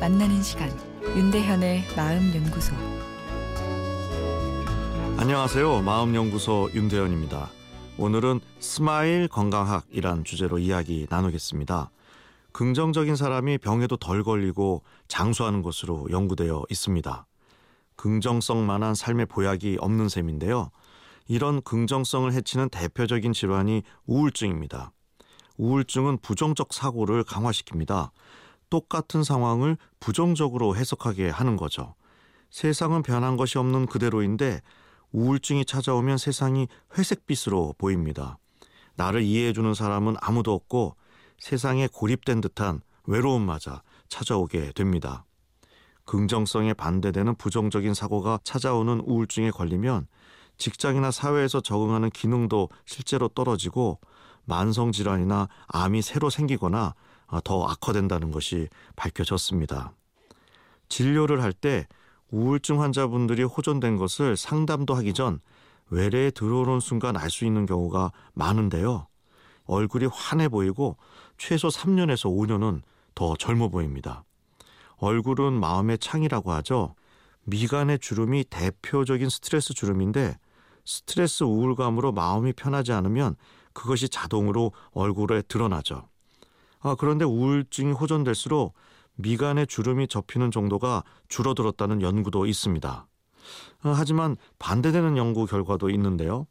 만나는 시간 윤대현의 마음 연구소 안녕하세요. 마음 연구소 윤대현입니다. 오늘은 스마일 건강학이란 주제로 이야기 나누겠습니다. 긍정적인 사람이 병에도 덜 걸리고 장수하는 것으로 연구되어 있습니다. 긍정성만한 삶의 보약이 없는 셈인데요. 이런 긍정성을 해치는 대표적인 질환이 우울증입니다. 우울증은 부정적 사고를 강화시킵니다. 똑같은 상황을 부정적으로 해석하게 하는 거죠. 세상은 변한 것이 없는 그대로인데 우울증이 찾아오면 세상이 회색빛으로 보입니다. 나를 이해해주는 사람은 아무도 없고 세상에 고립된 듯한 외로움마저 찾아오게 됩니다. 긍정성에 반대되는 부정적인 사고가 찾아오는 우울증에 걸리면 직장이나 사회에서 적응하는 기능도 실제로 떨어지고 만성질환이나 암이 새로 생기거나 더 악화된다는 것이 밝혀졌습니다. 진료를 할 때 우울증 환자분들이 호전된 것을 상담도 하기 전 외래에 들어오는 순간 알 수 있는 경우가 많은데요. 얼굴이 환해 보이고 최소 3년에서 5년은 더 젊어 보입니다. 얼굴은 마음의 창이라고 하죠. 미간의 주름이 대표적인 스트레스 주름인데 스트레스 우울감으로 마음이 편하지 않으면 그것이 자동으로 얼굴에 드러나죠. 아, 그런데 우울증이 호전될수록 미간의 주름이 접히는 정도가 줄어들었다는 연구도 있습니다. 아, 하지만 반대되는 연구 결과도 있는데요.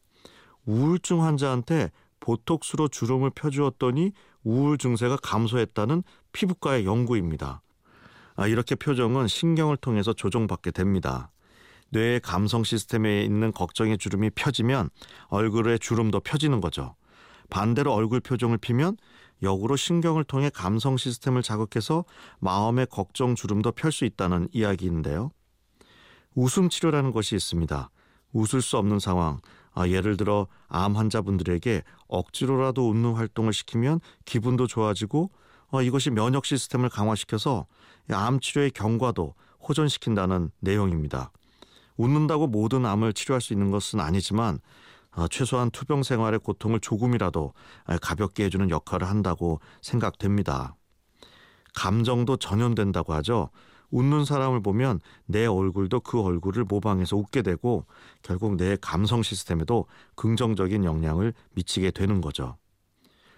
우울증 환자한테 보톡스로 주름을 펴주었더니 우울 증세가 감소했다는 피부과의 연구입니다. 아, 이렇게 표정은 신경을 통해서 조정받게 됩니다. 뇌의 감성 시스템에 있는 걱정의 주름이 펴지면 얼굴의 주름도 펴지는 거죠. 반대로 얼굴 표정을 피면 역으로 신경을 통해 감성 시스템을 자극해서 마음의 걱정 주름도 펼 수 있다는 이야기인데요. 웃음 치료라는 것이 있습니다. 웃을 수 없는 상황, 아, 예를 들어 암 환자분들에게 억지로라도 웃는 활동을 시키면 기분도 좋아지고 어, 이것이 면역 시스템을 강화시켜서 암 치료의 경과도 호전시킨다는 내용입니다. 웃는다고 모든 암을 치료할 수 있는 것은 아니지만 어, 최소한 투병 생활의 고통을 조금이라도 가볍게 해주는 역할을 한다고 생각됩니다. 감정도 전염된다고 하죠. 웃는 사람을 보면 내 얼굴도 그 얼굴을 모방해서 웃게 되고 결국 내 감성 시스템에도 긍정적인 영향을 미치게 되는 거죠.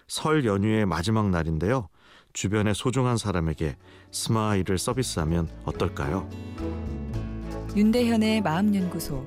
설 연휴의 마지막 날인데요. 주변의 소중한 사람에게 스마일을 서비스하면 어떨까요? 윤대현의 마음연구소